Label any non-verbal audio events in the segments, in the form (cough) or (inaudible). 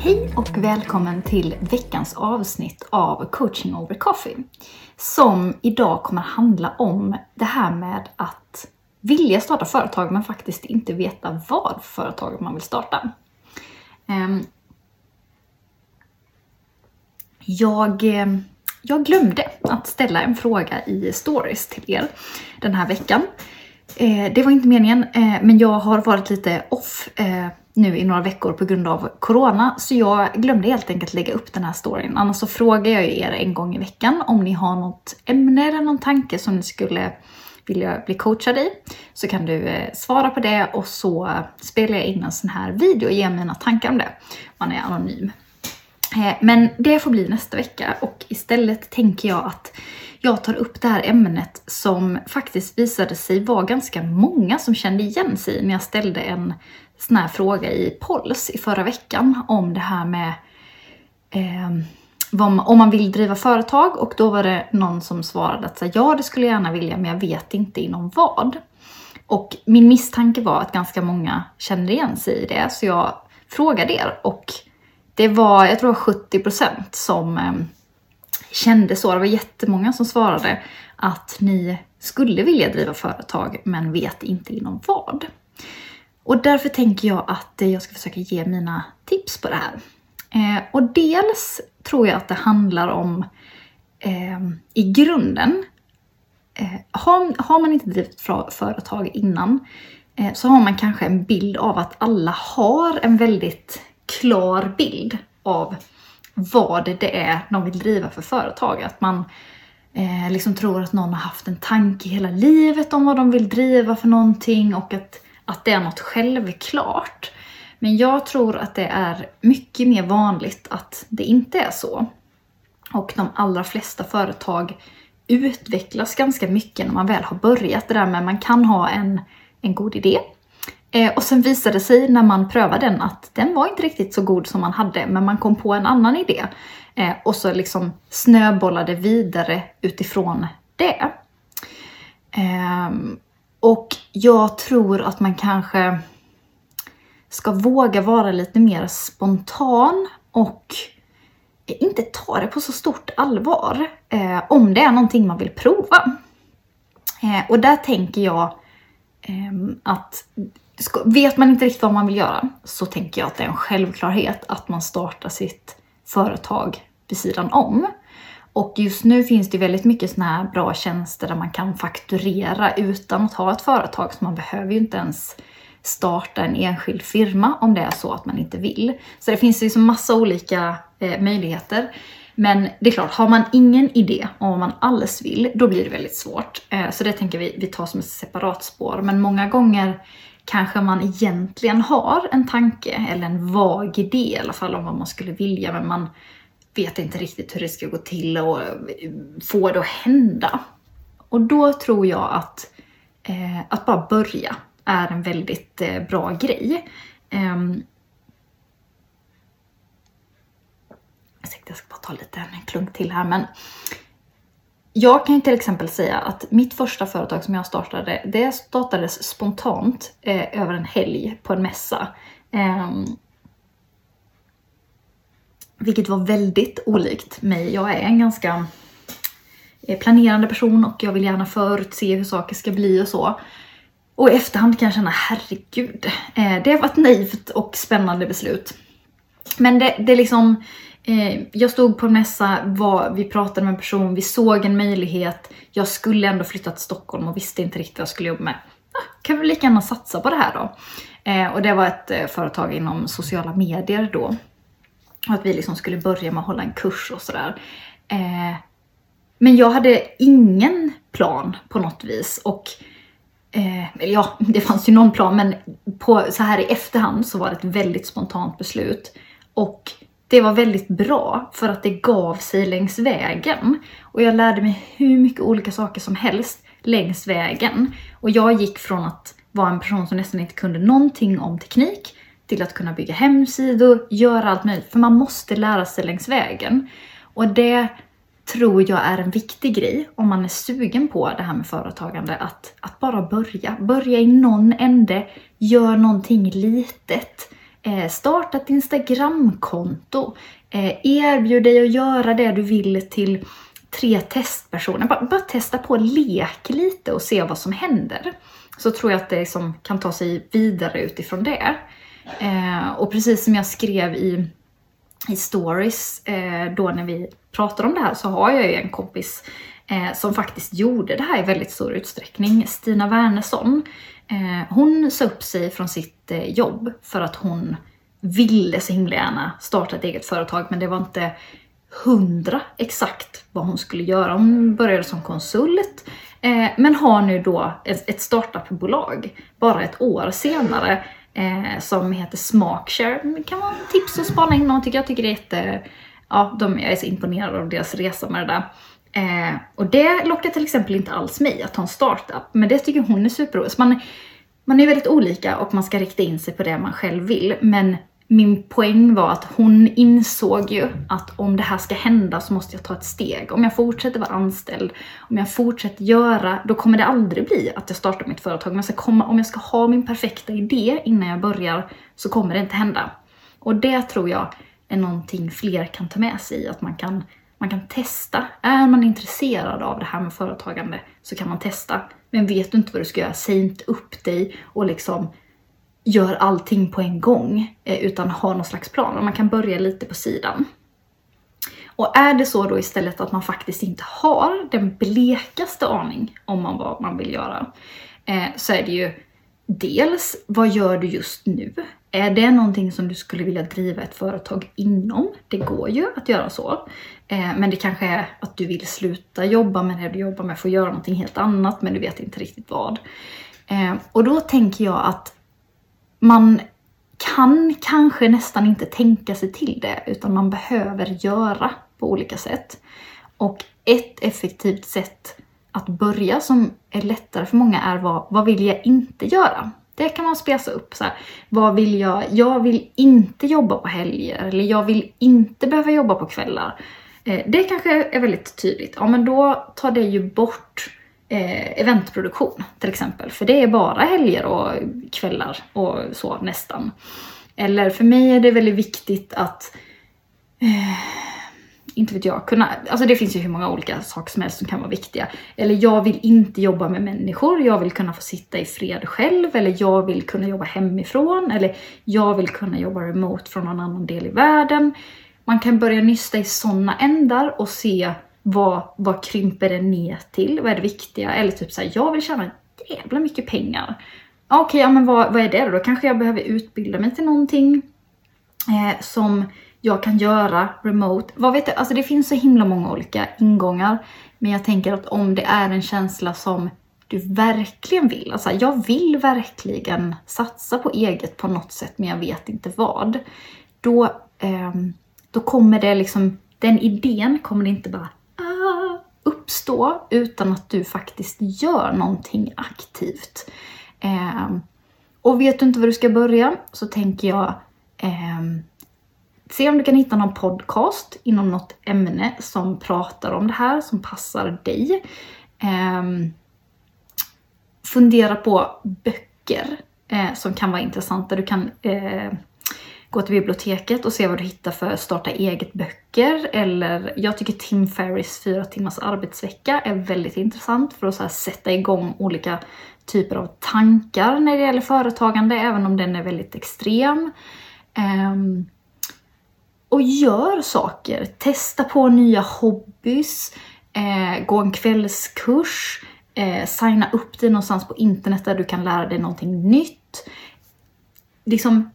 Hej och välkommen till veckans avsnitt av Coaching over Coffee. Som idag kommer handla om det här med att vilja starta företag men faktiskt inte veta vad företag man vill starta. Ehm, jag, ehm, jag glömde att ställa en fråga i stories till er den här veckan. Eh, det var inte meningen, eh, men jag har varit lite off eh, nu i några veckor på grund av Corona, så jag glömde helt enkelt lägga upp den här storyn. Annars så frågar jag er en gång i veckan om ni har något ämne eller någon tanke som ni skulle vilja bli coachad i. Så kan du eh, svara på det och så spelar jag in en sån här video och ger mina tankar om det. Man är anonym. Eh, men det får bli nästa vecka och istället tänker jag att jag tar upp det här ämnet som faktiskt visade sig vara ganska många som kände igen sig när jag ställde en sån här fråga i Pols i förra veckan om det här med eh, om man vill driva företag och då var det någon som svarade att ja, det skulle jag gärna vilja, men jag vet inte inom vad. Och min misstanke var att ganska många kände igen sig i det, så jag frågade er och det var, jag tror 70% som eh, kände så. Det var jättemånga som svarade att ni skulle vilja driva företag men vet inte inom vad. Och därför tänker jag att jag ska försöka ge mina tips på det här. Eh, och dels tror jag att det handlar om eh, i grunden, eh, har, har man inte drivit företag innan eh, så har man kanske en bild av att alla har en väldigt klar bild av vad det är de vill driva för företag. Att man eh, liksom tror att någon har haft en tanke hela livet om vad de vill driva för någonting och att, att det är något självklart. Men jag tror att det är mycket mer vanligt att det inte är så. Och de allra flesta företag utvecklas ganska mycket när man väl har börjat det där med att man kan ha en, en god idé. Eh, och sen visade det sig när man prövade den att den var inte riktigt så god som man hade, men man kom på en annan idé. Eh, och så liksom snöbollade vidare utifrån det. Eh, och jag tror att man kanske ska våga vara lite mer spontan och inte ta det på så stort allvar eh, om det är någonting man vill prova. Eh, och där tänker jag eh, att ska, vet man inte riktigt vad man vill göra så tänker jag att det är en självklarhet att man startar sitt företag vid sidan om. Och just nu finns det väldigt mycket såna här bra tjänster där man kan fakturera utan att ha ett företag, så man behöver ju inte ens starta en enskild firma om det är så att man inte vill. Så det finns liksom massa olika eh, möjligheter. Men det är klart, har man ingen idé om vad man alls vill, då blir det väldigt svårt. Eh, så det tänker vi, vi tar som ett separat spår. Men många gånger kanske man egentligen har en tanke eller en vag idé i alla fall om vad man skulle vilja, men man vet inte riktigt hur det ska gå till och eh, få det att hända. Och då tror jag att, eh, att bara börja är en väldigt eh, bra grej. Um, jag tänkte jag ska bara ta lite en klunk till här men jag kan till exempel säga att mitt första företag som jag startade, det startades spontant eh, över en helg på en mässa. Eh, vilket var väldigt olikt mig. Jag är en ganska eh, planerande person och jag vill gärna förutse hur saker ska bli och så. Och i efterhand kan jag känna, herregud, eh, det var ett naivt och spännande beslut. Men det, det liksom, eh, jag stod på en mässa, var, vi pratade med en person, vi såg en möjlighet. Jag skulle ändå flytta till Stockholm och visste inte riktigt vad jag skulle jobba med. Ah, kan vi lika gärna satsa på det här då? Och det var ett företag inom sociala medier då. Och att vi liksom skulle börja med att hålla en kurs och sådär. Eh, men jag hade ingen plan på något vis och Eh, ja, (laughs) det fanns ju någon plan men på, så här i efterhand så var det ett väldigt spontant beslut. Och det var väldigt bra för att det gav sig längs vägen. Och jag lärde mig hur mycket olika saker som helst längs vägen. Och jag gick från att vara en person som nästan inte kunde någonting om teknik till att kunna bygga hemsidor, göra allt möjligt. För man måste lära sig längs vägen. Och det tror jag är en viktig grej om man är sugen på det här med företagande. Att, att bara börja. Börja i någon ände, gör någonting litet. Eh, starta ett Instagramkonto. Eh, erbjud dig att göra det du vill till tre testpersoner. Bara, bara testa på, lek lite och se vad som händer. Så tror jag att det liksom kan ta sig vidare utifrån det. Eh, och precis som jag skrev i, i stories eh, då när vi pratade om det här så har jag ju en kompis eh, som faktiskt gjorde det här i väldigt stor utsträckning. Stina Wernersson. Eh, hon sa upp sig från sitt eh, jobb för att hon ville så himla gärna starta ett eget företag men det var inte hundra exakt vad hon skulle göra. Hon började som konsult eh, men har nu då ett startupbolag bara ett år senare eh, som heter Smakshare. Det kan vara tips att spana in någon tycker jag. tycker det är jätte... Ja, de, jag är så imponerad av deras resa med det där. Eh, och det lockar till exempel inte alls mig att ha en startup, men det tycker hon är superroligt. Man, man är väldigt olika och man ska rikta in sig på det man själv vill, men min poäng var att hon insåg ju att om det här ska hända så måste jag ta ett steg. Om jag fortsätter vara anställd, om jag fortsätter göra, då kommer det aldrig bli att jag startar mitt företag. Men jag ska komma, om jag ska ha min perfekta idé innan jag börjar så kommer det inte hända. Och det tror jag är någonting fler kan ta med sig, att man kan, man kan testa. Är man intresserad av det här med företagande så kan man testa. Men vet du inte vad du ska göra, säg inte upp dig och liksom gör allting på en gång eh, utan har någon slags plan och man kan börja lite på sidan. Och är det så då istället att man faktiskt inte har den blekaste aning om man, vad man vill göra eh, så är det ju dels vad gör du just nu? Är det någonting som du skulle vilja driva ett företag inom? Det går ju att göra så. Eh, men det kanske är att du vill sluta jobba med det du jobbar med för att göra någonting helt annat men du vet inte riktigt vad. Och då tänker jag att man kan kanske nästan inte tänka sig till det utan man behöver göra på olika sätt. Och ett effektivt sätt att börja som är lättare för många är vad, vad vill jag inte göra? Det kan man spesa upp. Så här, vad vill jag? Jag vill inte jobba på helger eller jag vill inte behöva jobba på kvällar. Eh, det kanske är väldigt tydligt. Ja, men då tar det ju bort eh, eventproduktion till exempel. För det är bara helger och kvällar och så nästan. Eller för mig är det väldigt viktigt att eh, inte vet jag, kunna, alltså det finns ju hur många olika saker som helst som kan vara viktiga. Eller jag vill inte jobba med människor, jag vill kunna få sitta i fred själv, eller jag vill kunna jobba hemifrån, eller jag vill kunna jobba remote från någon annan del i världen. Man kan börja nysta i sådana ändar och se vad, vad krymper det ner till? Vad är det viktiga? Eller typ såhär, jag vill tjäna jävla mycket pengar. Okej, okay, ja men vad, vad är det då? Då kanske jag behöver utbilda mig till någonting eh, som jag kan göra remote. Vad vet jag? Alltså det finns så himla många olika ingångar. Men jag tänker att om det är en känsla som du verkligen vill, alltså jag vill verkligen satsa på eget på något sätt men jag vet inte vad. Då, eh, då kommer det liksom, den idén kommer det inte bara uppstå utan att du faktiskt gör någonting aktivt. Eh, och vet du inte var du ska börja så tänker jag eh, se om du kan hitta någon podcast inom något ämne som pratar om det här, som passar dig. Eh, fundera på böcker eh, som kan vara intressanta. Du kan eh, gå till biblioteket och se vad du hittar för starta eget-böcker. Eller jag tycker Tim Ferris fyra timmars arbetsvecka är väldigt intressant för att så sätta igång olika typer av tankar när det gäller företagande, även om den är väldigt extrem. Um, och gör saker. Testa på nya hobbys, eh, gå en kvällskurs, eh, signa upp dig någonstans på internet där du kan lära dig någonting nytt. Liksom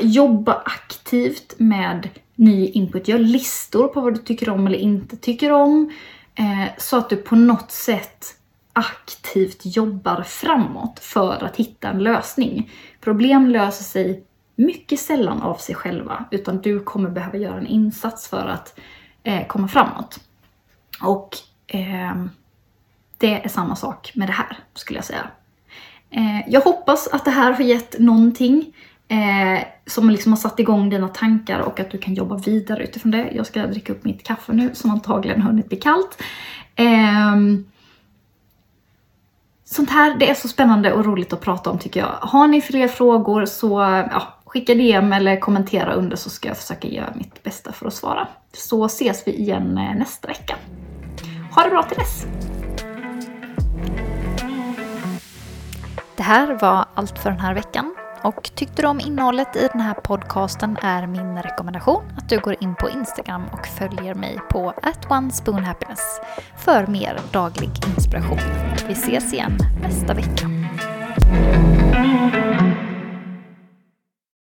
jobba aktivt med ny input. Gör listor på vad du tycker om eller inte tycker om. Eh, så att du på något sätt aktivt jobbar framåt för att hitta en lösning. Problem löser sig mycket sällan av sig själva, utan du kommer behöva göra en insats för att eh, komma framåt. Och eh, det är samma sak med det här, skulle jag säga. Eh, jag hoppas att det här har gett någonting eh, som liksom har satt igång dina tankar och att du kan jobba vidare utifrån det. Jag ska dricka upp mitt kaffe nu som antagligen hunnit bli kallt. Eh, sånt här, det är så spännande och roligt att prata om tycker jag. Har ni fler frågor så ja, skicka DM eller kommentera under så ska jag försöka göra mitt bästa för att svara. Så ses vi igen eh, nästa vecka. Ha det bra till dess! Det här var allt för den här veckan. Och tyckte du om innehållet i den här podcasten är min rekommendation att du går in på Instagram och följer mig på @onespoonhappiness för mer daglig inspiration. Vi ses igen nästa vecka.